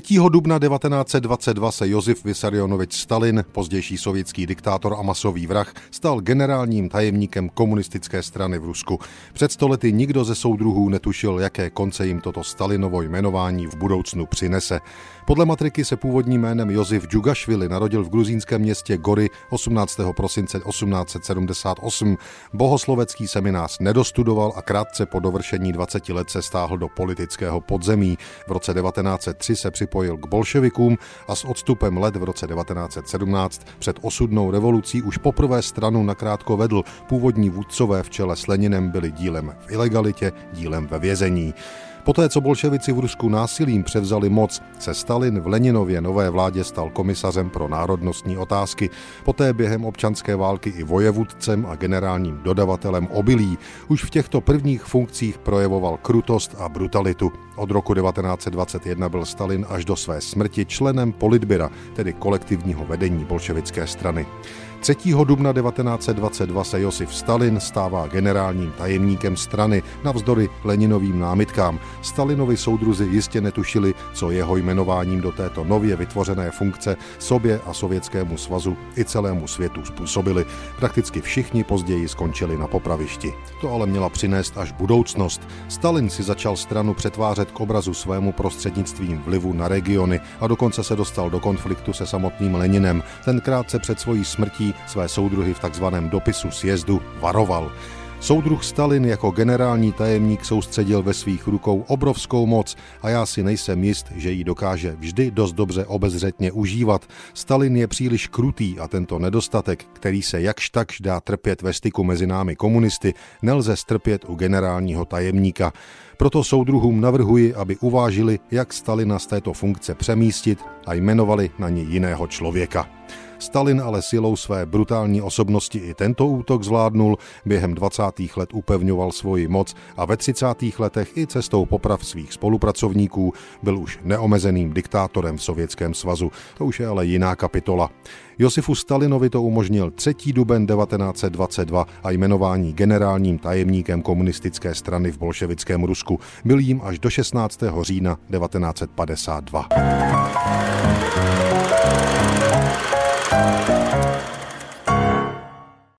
3. dubna 1922 se Josif Vysarionovič Stalin, pozdější sovětský diktátor a masový vrah, stal generálním tajemníkem komunistické strany v Rusku. Před stolety nikdo ze soudruhů netušil, jaké konce jim toto Stalinovo jmenování v budoucnu přinese. Podle matriky se původním jménem Josif Džugašvili narodil v gruzínském městě Gory 18. prosince 1878. Bohoslovecký seminář nedostudoval a krátce po dovršení 20 let se stáhl do politického podzemí. V roce 1903 se připojil k bolševikům a s odstupem let v roce 1917 před osudnou revolucí už poprvé stranu nakrátko vedl. Původní vůdcové v čele s Leninem byli dílem v ilegalitě, dílem ve vězení. Poté, co bolševici v Rusku násilím převzali moc, se Stalin v Leninově nové vládě stal komisařem pro národnostní otázky, poté během občanské války i vojevůdcem a generálním dodavatelem obilí. Už v těchto prvních funkcích projevoval krutost a brutalitu. Od roku 1921 byl Stalin až do své smrti členem politbyra, tedy kolektivního vedení bolševické strany. 3. dubna 1922 se Josif Stalin stává generálním tajemníkem strany navzdory Leninovým námitkám. Stalinovi soudruzi jistě netušili, co jeho jmenováním do této nově vytvořené funkce sobě a Sovětskému svazu i celému světu způsobili. Prakticky všichni později skončili na popravišti. To ale měla přinést až budoucnost. Stalin si začal stranu přetvářet k obrazu svému prostřednictvím vlivu na regiony a dokonce se dostal do konfliktu se samotným Leninem. Ten krátce před svojí smrtí své soudruhy v takzvaném dopisu sjezdu varoval. Soudruh Stalin jako generální tajemník soustředil ve svých rukou obrovskou moc a já si nejsem jist, že ji dokáže vždy dost dobře obezřetně užívat. Stalin je příliš krutý a tento nedostatek, který se jakž takž dá trpět ve styku mezi námi komunisty, nelze strpět u generálního tajemníka. Proto soudruhům navrhuji, aby uvážili, jak Stalina z této funkce přemístit a jmenovali na ní jiného člověka. Stalin ale silou své brutální osobnosti i tento útok zvládnul, během 20. let upevňoval svoji moc a ve 30. letech i cestou poprav svých spolupracovníků byl už neomezeným diktátorem v Sovětském svazu. To už je ale jiná kapitola. Josifu Stalinovi to umožnil 3. duben 1922 a jmenování generálním tajemníkem komunistické strany v bolševickém Rusku. Byl jím až do 16. října 1952.